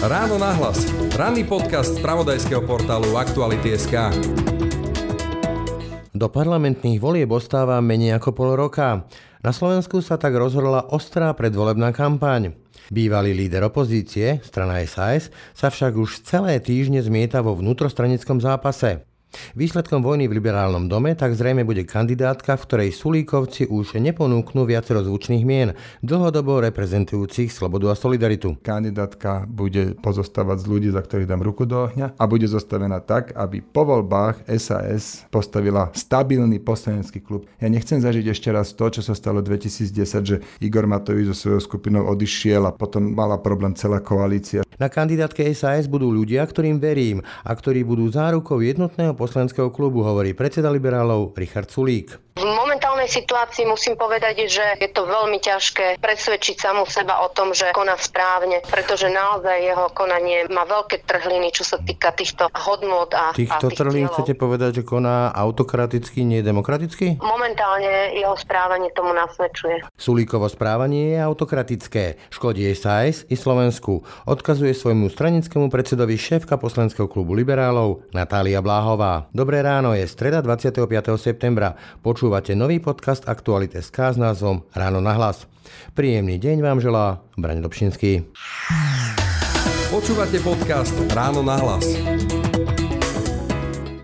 Ráno nahlas. Ranný podcast z pravodajského portálu Aktuality.sk. Do parlamentných volieb ostáva menej ako pol roka. Na Slovensku sa tak rozhodla ostrá predvolebná kampaň. Bývalý líder opozície, strana SAS, sa však už celé týždne zmieta vo vnútrostranickom zápase. Výsledkom vojny v liberálnom dome tak zrejme bude kandidátka, v ktorej Sulíkovci už neponúknú viacero zvučných mien, dlhodobo reprezentujúcich slobodu a solidaritu. Kandidátka bude pozostávať z ľudí, za ktorých dám ruku do ohňa a bude zostavená tak, aby po voľbách SAS postavila stabilný poslanecký klub. Ja nechcem zažiť ešte raz to, čo sa stalo v 2010, že Igor Matovič so svojou skupinou odišiel a potom mala problém celá koalícia. Na kandidátke SAS budú ľudia, ktorým verím a ktorí budú zárukou jednotného poslaneckého klubu, hovorí predseda liberálov Richard Sulík. V momentálnej situácii musím povedať, že je to veľmi ťažké presvedčiť samú seba o tom, že koná správne, pretože naozaj jeho konanie má veľké trhliny, čo sa týka týchto hodnot a Týchto a tých trhlín chcete povedať, že koná autokraticky, nie demokraticky? Momentálne jeho správanie tomu nasvedčuje. Sulíkovo správanie je autokratické, škodí SAS i Slovensku, odkazuje svojmu stranickému predsedovi šéfka poslaneckého klubu liberálov Natália Bláhová. Dobré ráno, je streda 25. septembra. Počúvate nový podcast Aktuality.sk s názvom Ráno na hlas. Príjemný deň vám želá Braň Dobšinský. Počúvate podcast Ráno na hlas.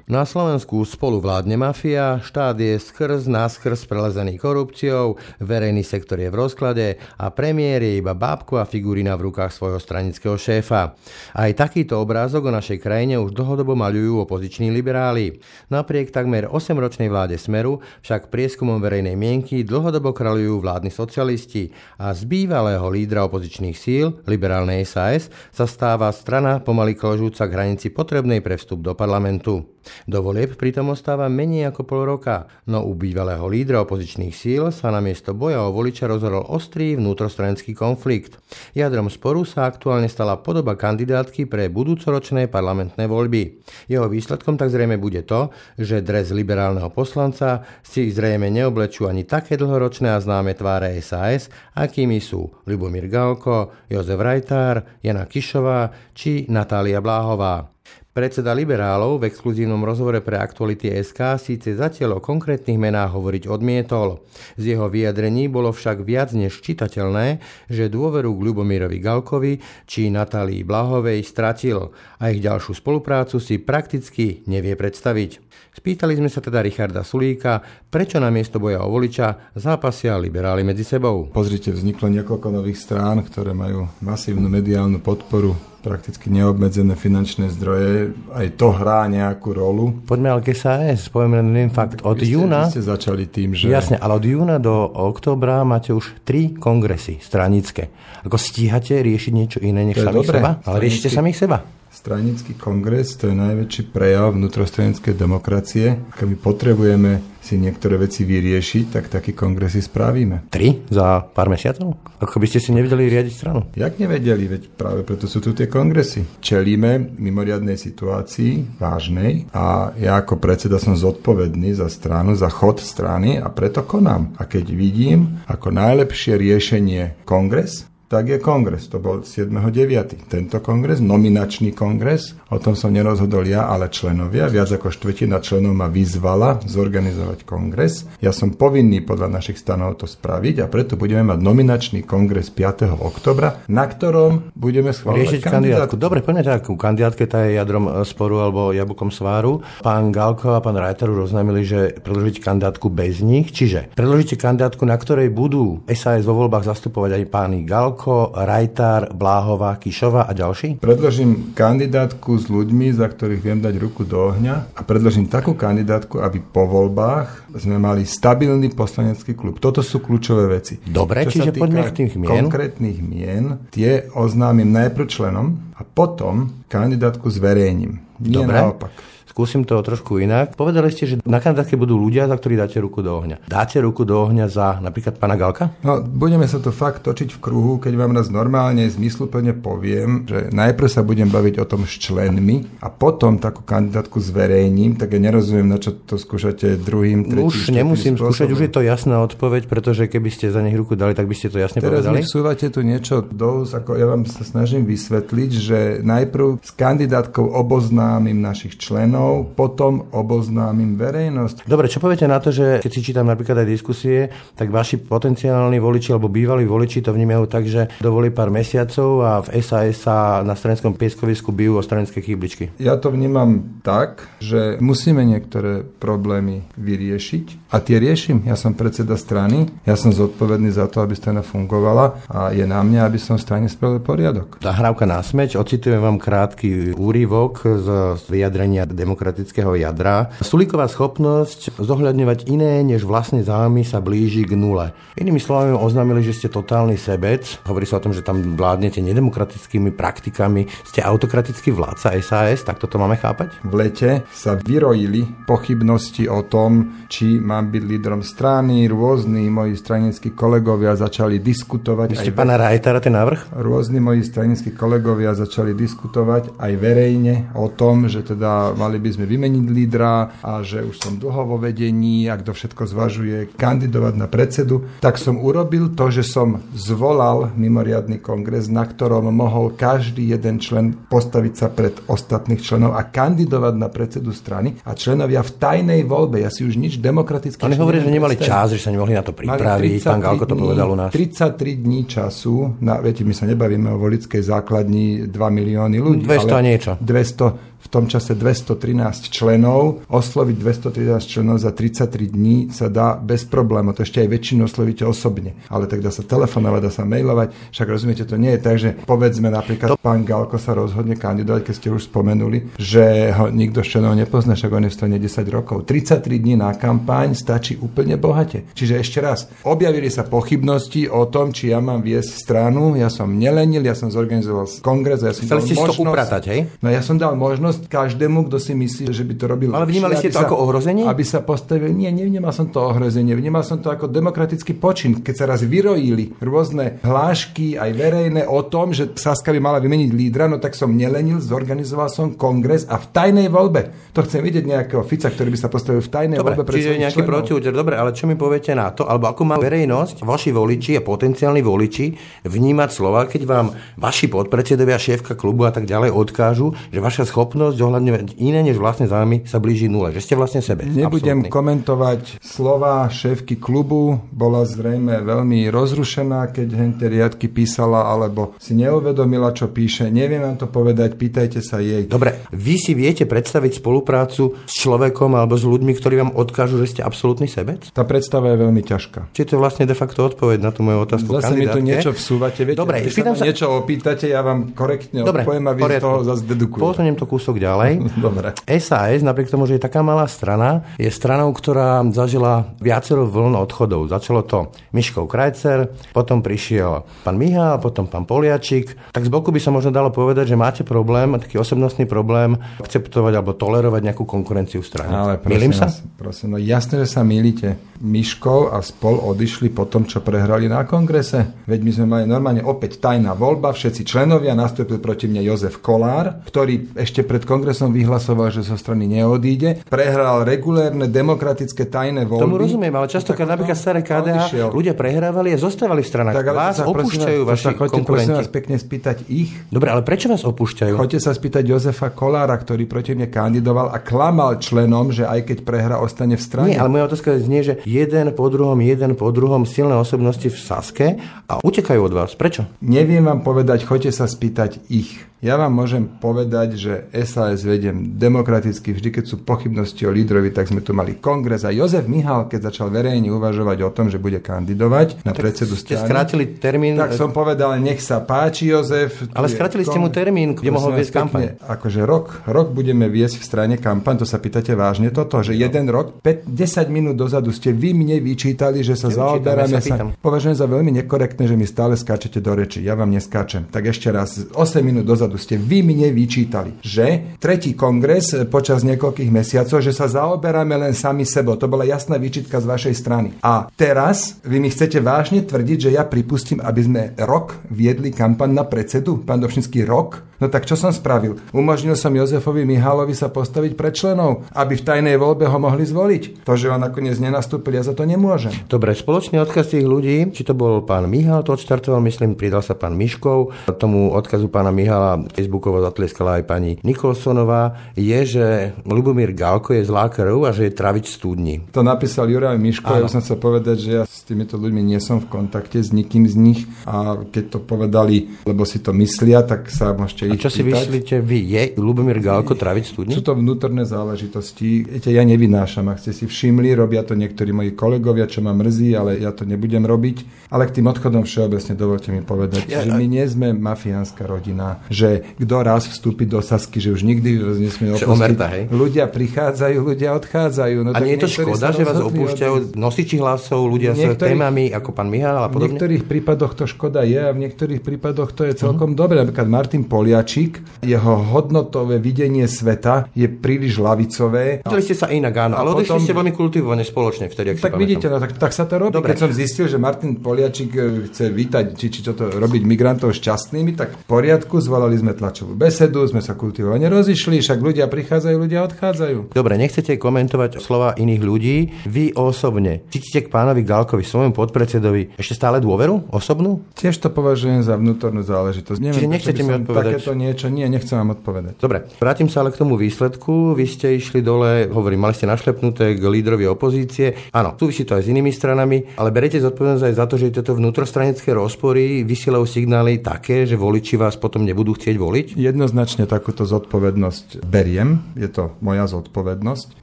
Na Slovensku spolu vládne mafia, štát je skrz naskrz prelezený korupciou, verejný sektor je v rozklade a premiér je iba bábku a figurina v rukách svojho stranického šéfa. Aj takýto obrázok o našej krajine už dlhodobo maľujú opoziční liberáli. Napriek takmer 8-ročnej vláde Smeru však prieskumom verejnej mienky dlhodobo kraľujú vládni socialisti a z bývalého lídra opozičných síl, liberálnej SAS, sa stáva strana pomaly kložúca k hranici potrebnej pre vstup do parlamentu. Do volieb pritom ostáva menej ako pol roka, no u bývalého lídra opozičných síl sa namiesto boja o voliča rozhodol ostrý vnútrostranický konflikt. Jadrom sporu sa aktuálne stala podoba kandidátky pre budúcoročné parlamentné voľby. Jeho výsledkom tak zrejme bude to, že dres liberálneho poslanca si zrejme neoblečú ani také dlhoročné a známe tváre SAS, akými sú Ľubomír Galko, Jozef Rajtár, Jana Kišová či Natália Bláhová. Predseda liberálov v exkluzívnom rozhovore pre Aktuality SK síce zatiaľ o konkrétnych menách hovoriť odmietol. Z jeho vyjadrení bolo však viac než čitateľné, že dôveru k Ľubomírovi Galkovi či Natálii Blahovej stratil a ich ďalšiu spoluprácu si prakticky nevie predstaviť. Spýtali sme sa teda Richarda Sulíka, prečo na miesto boja o voliča zápasia liberáli medzi sebou. Pozrite, vzniklo niekoľko nových strán, ktoré majú masívnu mediálnu podporu, prakticky neobmedzené finančné zdroje. Aj to hrá nejakú rolu. Poďme ale k SAS, poviem len jeden fakt. Od Vy ste, júna... Vy ste začali tým, že... Jasne, ale od júna do októbra máte už tri kongresy stranické. Ako stíhate riešiť niečo iné než samých dobré. seba? Ale riešite samých seba. Stranický kongres to je najväčší prejav vnútrostranickej demokracie. Keď my potrebujeme si niektoré veci vyriešiť, tak taký kongres si spravíme. Tri za pár mesiacov? Ako by ste si nevedeli riadiť stranu. Jak nevedeli, veď práve preto sú tu tie kongresy. Čelíme mimoriadnej situácii, vážnej, a ja ako predseda som zodpovedný za stranu, za chod strany a preto konám. A keď vidím ako najlepšie riešenie kongres, tak je kongres. To bol 7.9. Tento kongres, nominačný kongres, o tom som nerozhodol ja, ale členovia. Viac ako štvrtina členov ma vyzvala zorganizovať kongres. Ja som povinný podľa našich stanov to spraviť a preto budeme mať nominačný kongres 5. oktobra, na ktorom budeme schváľovať Riešiť kandidátku. Dobre, poďme tak ku kandidátke, tá je jadrom sporu alebo jablkom sváru. Pán Galko a pán Rajtaru oznámili, že predložíte kandidátku bez nich, čiže predložíte kandidátku, na ktorej budú SAS vo voľbách zastupovať aj páni Galko, Rajtár, Bláhová, Kišová a ďalší? Predložím kandidátku s ľuďmi, za ktorých viem dať ruku do ohňa a predložím takú kandidátku, aby po voľbách sme mali stabilný poslanecký klub. Toto sú kľúčové veci. Dobre, Čo čiže poďme k tých mien. Konkrétnych mien, tie oznámim najprv členom a potom kandidátku zverejním. Nie Dobre. naopak. Skúsim to trošku inak. Povedali ste, že na kandidátke budú ľudia, za ktorí dáte ruku do ohňa. Dáte ruku do ohňa za napríklad pána Galka? No, budeme sa to fakt točiť v kruhu, keď vám raz normálne, zmysluplne poviem, že najprv sa budem baviť o tom s členmi a potom takú kandidátku zverejním, tak ja nerozumiem, na čo to skúšate druhým, tretím, Už nemusím spôsobom. skúšať, už je to jasná odpoveď, pretože keby ste za nich ruku dali, tak by ste to jasne Teraz povedali. Teraz vsúvate tu niečo do ako ja vám sa snažím vysvetliť, že najprv s kandidátkou oboznámim našich členov, potom oboznámim verejnosť. Dobre, čo poviete na to, že keď si čítam napríklad aj diskusie, tak vaši potenciálni voliči alebo bývalí voliči to vnímajú tak, že dovolí pár mesiacov a v SAS sa na stranickom pieskovisku bijú o stranické chýbličky. Ja to vnímam tak, že musíme niektoré problémy vyriešiť a tie riešim. Ja som predseda strany, ja som zodpovedný za to, aby strana fungovala a je na mňa, aby som strane spravil poriadok. Zahrávka na smeč, ocitujem vám krátky úryvok z vyjadrenia demokratického jadra. Sulíková schopnosť zohľadňovať iné než vlastne zájmy sa blíži k nule. Inými slovami oznámili, že ste totálny sebec. Hovorí sa o tom, že tam vládnete nedemokratickými praktikami. Ste autokratický vládca SAS, tak toto máme chápať? V lete sa vyrojili pochybnosti o tom, či mám byť lídrom strany. Rôzni moji stranickí kolegovia začali diskutovať. Vy ste pána Rajtara ten návrh? rôzni moji stranickí kolegovia začali diskutovať aj verejne o tom, že teda mali by sme vymeniť lídra a že už som dlho vo vedení a kto všetko zvažuje kandidovať na predsedu, tak som urobil to, že som zvolal mimoriadný kongres, na ktorom mohol každý jeden člen postaviť sa pred ostatných členov a kandidovať na predsedu strany a členovia v tajnej voľbe, ja si už nič demokratické... Oni hovoria, že nemali čas, že sa nemohli na to pripraviť, pán Galko to povedal u nás. 33 dní času, na, viete, my sa nebavíme o volickej základni 2 milióny ľudí. 200 ale niečo. 200 v tom čase 213 členov, osloviť 213 členov za 33 dní sa dá bez problémov, to ešte aj väčšinu oslovíte osobne, ale tak dá sa telefonovať, dá sa mailovať, však rozumiete, to nie je tak, že povedzme napríklad to... pán Galko sa rozhodne kandidovať, keď ste už spomenuli, že ho nikto z členov nepozná, však on je v strane 10 rokov. 33 dní na kampaň stačí úplne bohate. Čiže ešte raz, objavili sa pochybnosti o tom, či ja mám viesť stranu, ja som nelenil, ja som zorganizoval kongres, ja som Chceli dal možnosť, to upratať, hej? No ja som dal možnosť možnosť každému, kto si myslí, že by to robil. Ale vnímali ste to sa, ako ohrozenie? Aby sa postavil. Nie, nevnímal som to ohrozenie. Vnímal som to ako demokratický počin. Keď sa raz vyrojili rôzne hlášky aj verejné o tom, že Saska by mala vymeniť lídra, no tak som nelenil, zorganizoval som kongres a v tajnej voľbe. To chcem vidieť nejakého Fica, ktorý by sa postavil v tajnej dobre, voľbe. Čiže nejaký protiúder. Dobre, ale čo mi poviete na to? Alebo ako má verejnosť, vaši voliči a potenciálni voliči vnímať slova, keď vám vaši podpredsedovia, šéfka klubu a tak ďalej odkážu, že vaša schopnosť ohľadňovať iné než vlastne zájmy sa blíži nule. Že ste vlastne sebe. Nebudem absolútny. komentovať slova šéfky klubu. Bola zrejme veľmi rozrušená, keď hentie riadky písala, alebo si neuvedomila, čo píše. Neviem vám to povedať, pýtajte sa jej. Dobre, vy si viete predstaviť spoluprácu s človekom alebo s ľuďmi, ktorí vám odkážu, že ste absolútny sebec? Tá predstava je veľmi ťažká. Či to je vlastne de facto odpoveď na tú moju otázku Zase mi tu niečo vsúvate. Viete, Dobre, sa, sa niečo opýtate, ja vám korektne Dobre, odpoviem a vy z toho zase dedukujem. Posuniem to kúsok ďalej. Dobre. SAS, napriek tomu, že je taká malá strana, je stranou, ktorá zažila viacero vln odchodov. Začalo to Miškou Krajcer, potom prišiel pán Mihal, potom pán Poliačik. Tak z boku by sa možno dalo povedať, že máte problém, taký osobnostný problém, akceptovať alebo tolerovať nejakú konkurenciu strany. Ale prosím sa? Vás, prosím, no jasne, že sa milíte. Miškov a spol odišli po tom, čo prehrali na kongrese. Veď my sme mali normálne opäť tajná voľba, všetci členovia, nastúpil proti mne Jozef Kolár, ktorý ešte pred kongresom vyhlasoval, že zo strany neodíde. Prehral regulérne demokratické tajné voľby. Tomu rozumiem, ale častokrát napríklad staré KDH ľudia prehrávali a zostávali v stranách. Tak, vás sa, opúšťajú vás, vaši sa konkurenti. vás pekne spýtať ich. Dobre, ale prečo vás opúšťajú? Choďte sa spýtať Jozefa Kolára, ktorý proti mne kandidoval a klamal členom, že aj keď prehra, ostane v strane. Nie, ale moja otázka znie, že jeden po druhom, jeden po druhom silné osobnosti v Saske a utekajú od vás. Prečo? Neviem vám povedať, choďte sa spýtať ich. Ja vám môžem povedať, že SAS vedem demokraticky, vždy keď sú pochybnosti o lídrovi, tak sme tu mali kongres a Jozef Mihal, keď začal verejne uvažovať o tom, že bude kandidovať na tak predsedu strany. skrátili termín. Tak som povedal, nech sa páči, Jozef. Ale skrátili ste mu termín, kde mohol viesť kampaň. Akože rok, rok budeme viesť v strane kampaň, to sa pýtate vážne toto, že jeden rok, 5, 10 minút dozadu ste vy mne vyčítali, že sa zaoberáme sa. sa považujem za veľmi nekorektné, že mi stále skáčete do reči. Ja vám neskáčem. Tak ešte raz, 8 minút dozadu pravdu. Ste vy mne vyčítali, že tretí kongres počas niekoľkých mesiacov, že sa zaoberáme len sami sebou. To bola jasná výčitka z vašej strany. A teraz vy mi chcete vážne tvrdiť, že ja pripustím, aby sme rok viedli kampaň na predsedu? Pán Dobšinský, rok? No tak čo som spravil? Umožnil som Jozefovi Mihálovi sa postaviť pred členov, aby v tajnej voľbe ho mohli zvoliť. To, že on nakoniec nenastúpil, ja za to nemôžem. Dobre, spoločný odkaz tých ľudí, či to bol pán Mihal, to odštartoval, myslím, pridal sa pán Miškov. Tomu odkazu pána Mihala Facebookovo zatlieskala aj pani Nikolsonová, je, že Lubomír Galko je zlá krv a že je travič studní. To napísal Juraj Miško, ja som sa povedať, že ja s týmito ľuďmi nie som v kontakte s nikým z nich a keď to povedali, lebo si to myslia, tak sa môžete a čo si myslíte vy? Je Lubomír Galko traviť studne? Sú to vnútorné záležitosti. Viete, ja nevynášam, ak ste si všimli, robia to niektorí moji kolegovia, čo ma mrzí, ale ja to nebudem robiť. Ale k tým odchodom všeobecne dovolte mi povedať, ja, že my nie sme mafiánska rodina, že kto raz vstúpi do Sasky, že už nikdy nesmie opustiť. Omerta, hej? Ľudia prichádzajú, ľudia odchádzajú. No, a nie je to škoda, že vás opúšťajú nosiči hlasov, ľudia s témami ako pán Mihál a podobne? V niektorých prípadoch to škoda je a v niektorých prípadoch to je celkom uh-huh. dobré. Napríklad Martin Polia Poliačik, jeho hodnotové videnie sveta je príliš lavicové. Videli ste sa inak, áno, ale potom... ste veľmi kultivované spoločne vtedy, ak Tak vidíte, no, tak, tak sa to robí. Dobre. Keď som zistil, že Martin Poliačik e, chce vítať, či, či toto robiť migrantov šťastnými, tak v poriadku, zvolali sme tlačovú besedu, sme sa kultivovane rozišli, však ľudia prichádzajú, ľudia odchádzajú. Dobre, nechcete komentovať slova iných ľudí. Vy osobne cítite k pánovi Galkovi, svojmu podpredsedovi, ešte stále dôveru osobnú? Tiež to považujem za vnútornú záležitosť. Neviem, Čiže nechcete mi odpovedať? To niečo, nie, nechcem vám odpovedať. Dobre, vrátim sa ale k tomu výsledku. Vy ste išli dole, hovorím, mali ste našlepnuté k lídrovi opozície. Áno, súvisí to aj s inými stranami, ale berete zodpovednosť aj za to, že tieto vnútrostranické rozpory vysielajú signály také, že voliči vás potom nebudú chcieť voliť? Jednoznačne takúto zodpovednosť beriem. Je to moja zodpovednosť,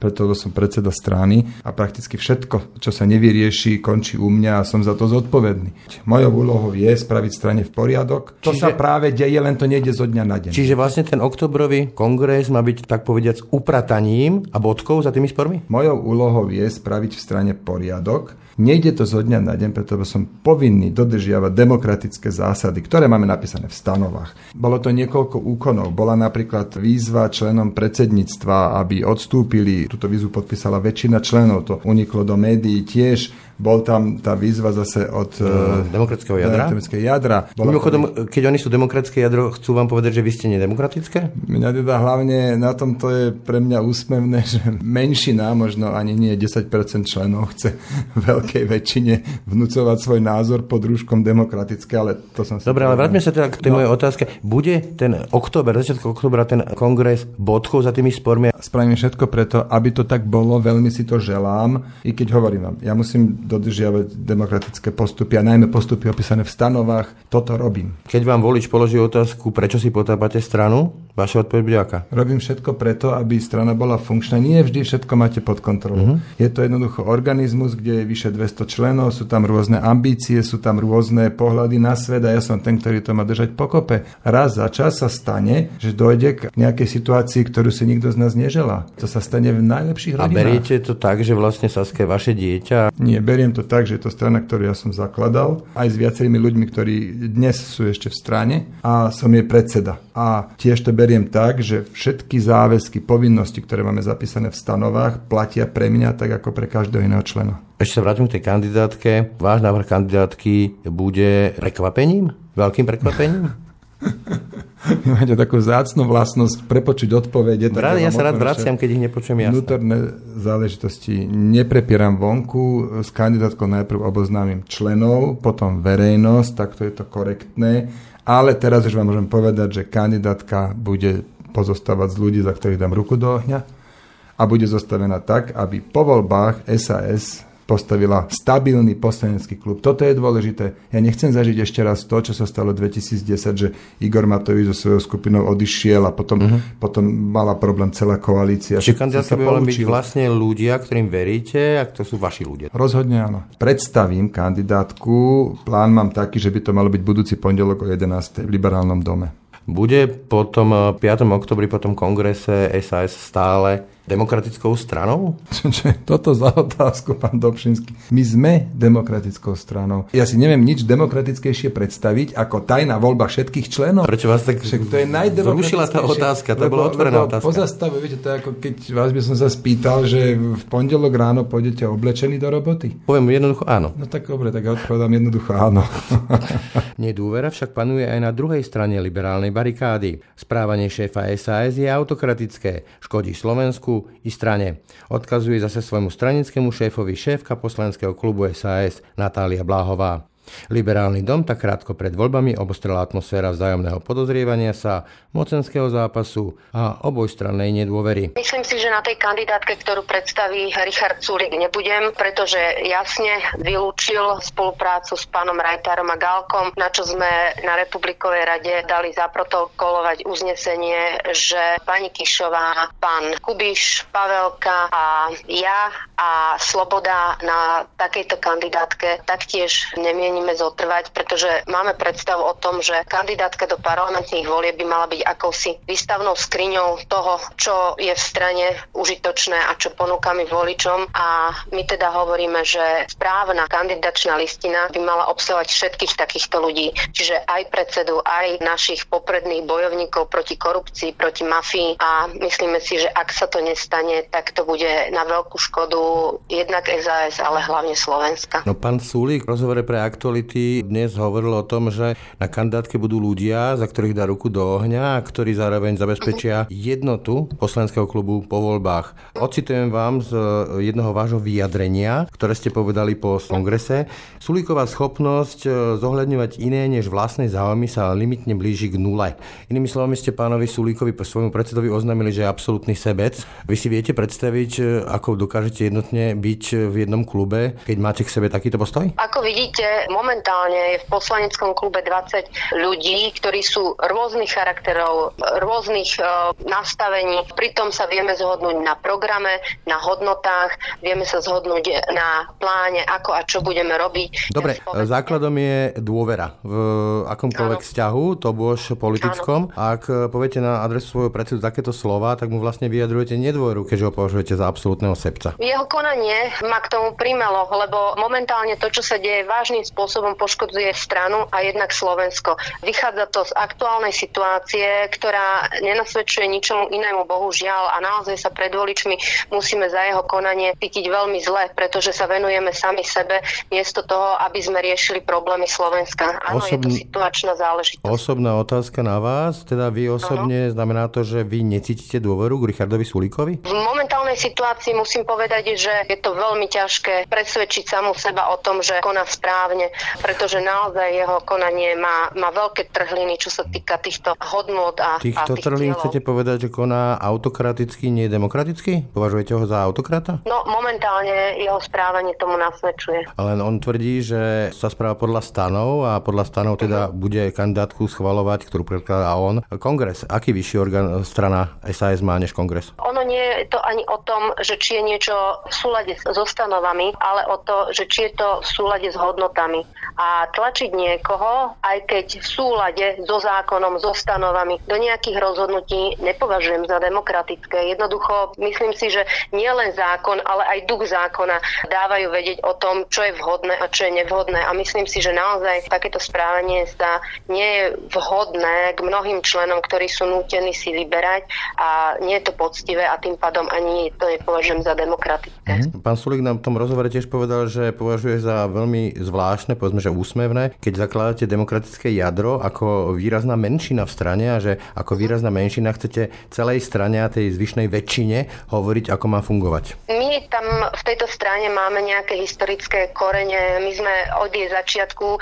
preto som predseda strany a prakticky všetko, čo sa nevyrieši, končí u mňa a som za to zodpovedný. Mojou úlohou je spraviť strane v poriadok. To Čiže... sa práve deje, len to nejde zo dňa na deň. Čiže vlastne ten oktobrový kongres má byť, tak povediac, uprataním a bodkou za tými spormi? Mojou úlohou je spraviť v strane poriadok. Nejde to zo dňa na deň, pretože som povinný dodržiavať demokratické zásady, ktoré máme napísané v stanovách. Bolo to niekoľko úkonov. Bola napríklad výzva členom predsedníctva, aby odstúpili. Túto výzvu podpísala väčšina členov. To uniklo do médií tiež bol tam tá výzva zase od uh, demokratického jadra. Demokratické jadra. Mimochodom, keď oni sú demokratické jadro, chcú vám povedať, že vy ste nedemokratické? Mňa teda hlavne na tomto je pre mňa úsmevné, že menšina, možno ani nie 10% členov chce veľkej väčšine vnúcovať svoj názor pod rúškom demokratické, ale to som si... Dobre, ale vráťme sa teda k tej no. mojej otázke. Bude ten október, začiatku oktobra, ten kongres bodkou za tými spormi? Spravím všetko preto, aby to tak bolo, veľmi si to želám, i keď hovorím vám, ja musím dodržiavať demokratické postupy a najmä postupy opísané v stanovách. Toto robím. Keď vám volič položí otázku, prečo si potápate stranu, vaša odpoveď bude aká? Robím všetko preto, aby strana bola funkčná. Nie vždy všetko máte pod kontrolou. Uh-huh. Je to jednoducho organizmus, kde je vyše 200 členov, sú tam rôzne ambície, sú tam rôzne pohľady na svet a ja som ten, ktorý to má držať pokope. Raz za čas sa stane, že dojde k nejakej situácii, ktorú si nikto z nás neželá. To sa stane v najlepších rodinách. A beriete to tak, že vlastne Saske vaše dieťa? Nie, beriem to tak, že je to strana, ktorú ja som zakladal, aj s viacerými ľuďmi, ktorí dnes sú ešte v strane a som jej predseda. A tiež to beriem tak, že všetky záväzky, povinnosti, ktoré máme zapísané v stanovách, platia pre mňa tak ako pre každého iného člena. Ešte sa vrátim k tej kandidátke. Váš návrh kandidátky bude prekvapením? Veľkým prekvapením? Vy máte takú zácnú vlastnosť prepočuť odpovede. Rád, ja sa rád vraciam, keď ich nepočujem jasne. Vnútorné záležitosti neprepieram vonku. S kandidátkou najprv oboznámim členov, potom verejnosť, takto je to korektné. Ale teraz už vám môžem povedať, že kandidátka bude pozostávať z ľudí, za ktorých dám ruku do ohňa a bude zostavená tak, aby po voľbách SAS postavila stabilný poslanecký klub. Toto je dôležité. Ja nechcem zažiť ešte raz to, čo sa stalo v 2010, že Igor Matovič so svojou skupinou odišiel a potom, uh-huh. potom mala problém celá koalícia. Čiže kandidátka by byť vlastne ľudia, ktorým veríte a to sú vaši ľudia. Rozhodne áno. Predstavím kandidátku. Plán mám taký, že by to malo byť budúci pondelok o 11. v Liberálnom dome. Bude potom 5. Eh, oktobri po tom kongrese SAS stále demokratickou stranou? Toto za otázku, pán Dobšinský. My sme demokratickou stranou. Ja si neviem nič demokratickejšie predstaviť ako tajná voľba všetkých členov. Prečo vás tak Však to je najdemokratickejšie. tá otázka, to bola otvorená otázka. Pozastavu, viete, to je ako keď vás by som sa spýtal, že v pondelok ráno pôjdete oblečení do roboty. Poviem jednoducho áno. No tak dobre, tak ja odpovedám jednoducho áno. Nedôvera však panuje aj na druhej strane liberálnej barikády. Správanie šéfa SAS je autokratické, škodí Slovensku i strane. Odkazuje zase svojmu stranickému šéfovi šéfka poslaneckého klubu SAS Natália Bláhová. Liberálny dom tak krátko pred voľbami obostrela atmosféra vzájomného podozrievania sa, mocenského zápasu a obojstrannej nedôvery. Myslím si, že na tej kandidátke, ktorú predstaví Richard Sulik, nebudem, pretože jasne vylúčil spoluprácu s pánom Rajtárom a Galkom, na čo sme na Republikovej rade dali zaprotokolovať uznesenie, že pani Kišová, pán Kubiš, Pavelka a ja a Sloboda na takejto kandidátke taktiež nemien mienime zotrvať, pretože máme predstavu o tom, že kandidátka do parlamentných volieb by mala byť akousi výstavnou skriňou toho, čo je v strane užitočné a čo ponúkame voličom. A my teda hovoríme, že správna kandidačná listina by mala obsahovať všetkých takýchto ľudí, čiže aj predsedu, aj našich popredných bojovníkov proti korupcii, proti mafii. A myslíme si, že ak sa to nestane, tak to bude na veľkú škodu jednak SAS, ale hlavne Slovenska. No pán Súlik v rozhovore pre akt aktuality dnes hovoril o tom, že na kandidátke budú ľudia, za ktorých dá ruku do ohňa a ktorí zároveň zabezpečia jednotu poslanského klubu po voľbách. Ocitujem vám z jednoho vášho vyjadrenia, ktoré ste povedali po kongrese. Sulíková schopnosť e, zohľadňovať iné než vlastné záujmy sa limitne blíži k nule. Inými slovami ste pánovi Sulíkovi po svojmu predsedovi oznámili, že je absolútny sebec. Vy si viete predstaviť, e, ako dokážete jednotne byť v jednom klube, keď máte k sebe takýto postoj? Ako vidíte, momentálne je v poslaneckom klube 20 ľudí, ktorí sú rôznych charakterov, rôznych uh, nastavení. Pritom sa vieme zhodnúť na programe, na hodnotách, vieme sa zhodnúť na pláne, ako a čo budeme robiť. Dobre, základom je dôvera v akomkoľvek ano. vzťahu, to bož politickom. Ano. Ak poviete na adresu svojho predsedu takéto slova, tak mu vlastne vyjadrujete nedôveru, keďže ho považujete za absolútneho sebca. Jeho konanie ma k tomu primelo, lebo momentálne to, čo sa deje vážnym spôsobom, spôsobom poškodzuje stranu a jednak Slovensko. Vychádza to z aktuálnej situácie, ktorá nenasvedčuje ničomu inému, bohužiaľ, a naozaj sa pred voličmi musíme za jeho konanie cítiť veľmi zle, pretože sa venujeme sami sebe, miesto toho, aby sme riešili problémy Slovenska. Áno, Osobn... je to situačná záležitosť. Osobná otázka na vás, teda vy osobne, ano. znamená to, že vy necítite dôveru k Richardovi Sulíkovi? V momentálnej situácii musím povedať, že je to veľmi ťažké presvedčiť samú seba o tom, že koná správne pretože naozaj jeho konanie má, má veľké trhliny, čo sa týka týchto hodnot a Týchto a tých trhlín chcete povedať, že koná autokraticky, nie demokraticky? Považujete ho za autokrata? No, momentálne jeho správanie tomu nasvedčuje. Ale on tvrdí, že sa správa podľa stanov a podľa stanov teda uh-huh. bude kandidátku schvalovať, ktorú predkladá on. Kongres, aký vyšší orgán strana SAS má než kongres? Ono nie je to ani o tom, že či je niečo v súlade so stanovami, ale o to, že či je to v súlade s hodnotami a tlačiť niekoho, aj keď v súlade so zákonom, so stanovami, do nejakých rozhodnutí nepovažujem za demokratické. Jednoducho myslím si, že nie len zákon, ale aj duch zákona dávajú vedieť o tom, čo je vhodné a čo je nevhodné. A myslím si, že naozaj takéto správanie sa nie je vhodné k mnohým členom, ktorí sú nútení si vyberať a nie je to poctivé a tým pádom ani to nepovažujem za demokratické. Mm. Pán Sulik nám v tom rozhovore tiež povedal, že považuje za veľmi zvláštne zvláštne, povedzme, že úsmevné, keď zakladáte demokratické jadro ako výrazná menšina v strane a že ako výrazná menšina chcete celej strane a tej zvyšnej väčšine hovoriť, ako má fungovať. My tam v tejto strane máme nejaké historické korene. My sme od jej začiatku e,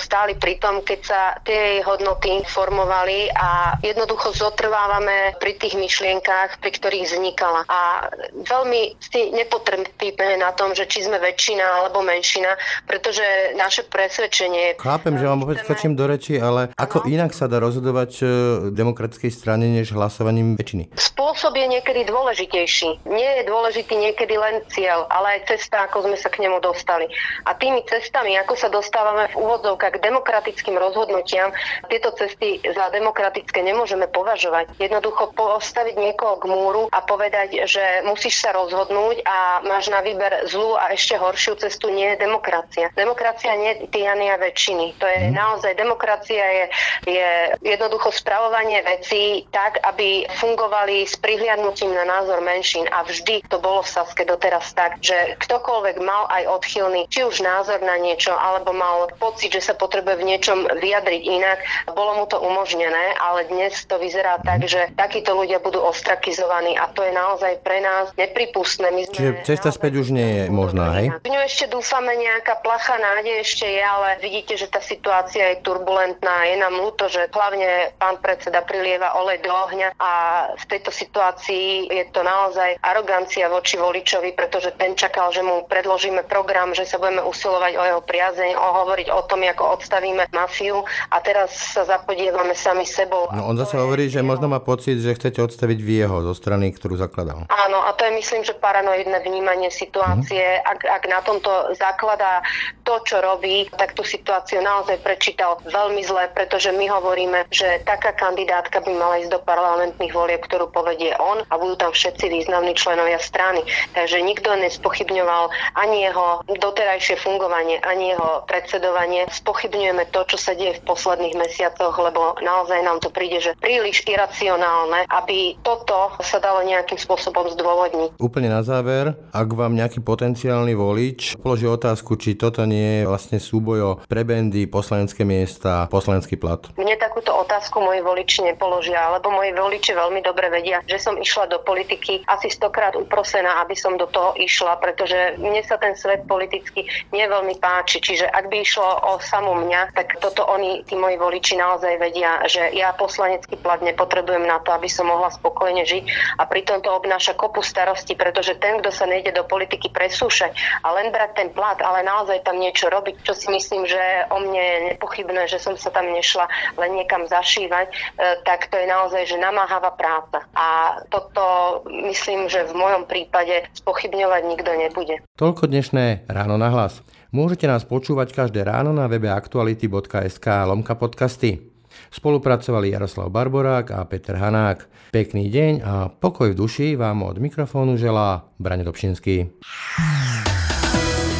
stáli pri tom, keď sa tie hodnoty formovali a jednoducho zotrvávame pri tých myšlienkách, pri ktorých vznikala. A veľmi si nepotrpíme na tom, že či sme väčšina alebo menšina, pretože naše presvedčenie. Chápem, že vám opäť skočím do reči, ale ako inak sa dá rozhodovať v e, demokratickej strane než hlasovaním väčšiny? Spôsob je niekedy dôležitejší. Nie je dôležitý niekedy len cieľ, ale aj cesta, ako sme sa k nemu dostali. A tými cestami, ako sa dostávame v úvodzovkách k demokratickým rozhodnutiam, tieto cesty za demokratické nemôžeme považovať. Jednoducho postaviť niekoho k múru a povedať, že musíš sa rozhodnúť a máš na výber zlú a ešte horšiu cestu, nie je demokracia. Demokracia nie je tyania väčšiny. To je mm. naozaj, demokracia je, je jednoducho spravovanie vecí tak, aby fungovali s prihliadnutím na názor menšín a vždy to bolo v Saske doteraz tak, že ktokoľvek mal aj odchylný, či už názor na niečo, alebo mal pocit, že sa potrebuje v niečom vyjadriť inak, bolo mu to umožnené, ale dnes to vyzerá tak, že takíto ľudia budú ostrakizovaní a to je naozaj pre nás nepripustné. My Čiže cesta späť už nie je možná, hej? V ňu ešte dúfame nejaká placha nádej ešte je, ale vidíte, že tá situácia je turbulentná. Je nám ľúto, že hlavne pán predseda prilieva olej do ohňa a v tejto situácii je to naozaj arogancia voči voličovi, pretože ten čakal, že mu predložíme program, že sa budeme usilovať o jeho priazeň, o hovoriť o tom, ako odstavíme mafiu a teraz sa zapodievame sami sebou. No on zase hovorí, že možno má pocit, že chcete odstaviť vy jeho zo strany, ktorú zakladal. Áno, a to je myslím, že paranoidné vnímanie situácie. Mm. Ak, ak na tomto zakladá to, čo robí, tak tú situáciu naozaj prečítal veľmi zle, pretože my hovoríme, že taká kandidátka by mala ísť do parlamentných volieb, ktorú povedie on a budú tam všetci významní členovia strany. Takže nikto nespochybňoval ani jeho doterajšie fungovanie, ani jeho predsedovanie. Spochybňujeme to, čo sa deje v posledných mesiacoch, lebo naozaj nám to príde, že príliš iracionálne, aby toto sa dalo nejakým spôsobom zdôvodniť. Úplne na záver, ak vám nejaký potenciálny volič položí otázku, či toto nie je vlastne súboj o prebendy, poslanecké miesta, poslanecký plat. Mne takúto otázku moji voliči nepoložia, lebo moji voliči veľmi dobre vedia, že som išla do politiky asi stokrát uprosená, aby som do toho išla, pretože mne sa ten svet politicky nie veľmi páči. Čiže ak by išlo o samú mňa, tak toto oni, tí moji voliči naozaj vedia, že ja poslanecký plat nepotrebujem na to, aby som mohla spokojne žiť a pritom to obnáša kopu starosti, pretože ten, kto sa nejde do politiky presúšať a len brať ten plat, ale naozaj tam niečo robiť, čo si myslím, že o mne je nepochybné, že som sa tam nešla len niekam zašívať, e, tak to je naozaj, že namáhavá práca. A toto myslím, že v mojom prípade spochybňovať nikto nebude. Toľko dnešné ráno na hlas. Môžete nás počúvať každé ráno na webe aktuality.sk lomka podcasty. Spolupracovali Jaroslav Barborák a Peter Hanák. Pekný deň a pokoj v duši vám od mikrofónu želá Brane Dobšinský.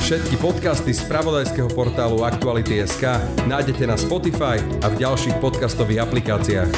Všetky podcasty z pravodajského portálu Aktuality.sk nájdete na Spotify a v ďalších podcastových aplikáciách.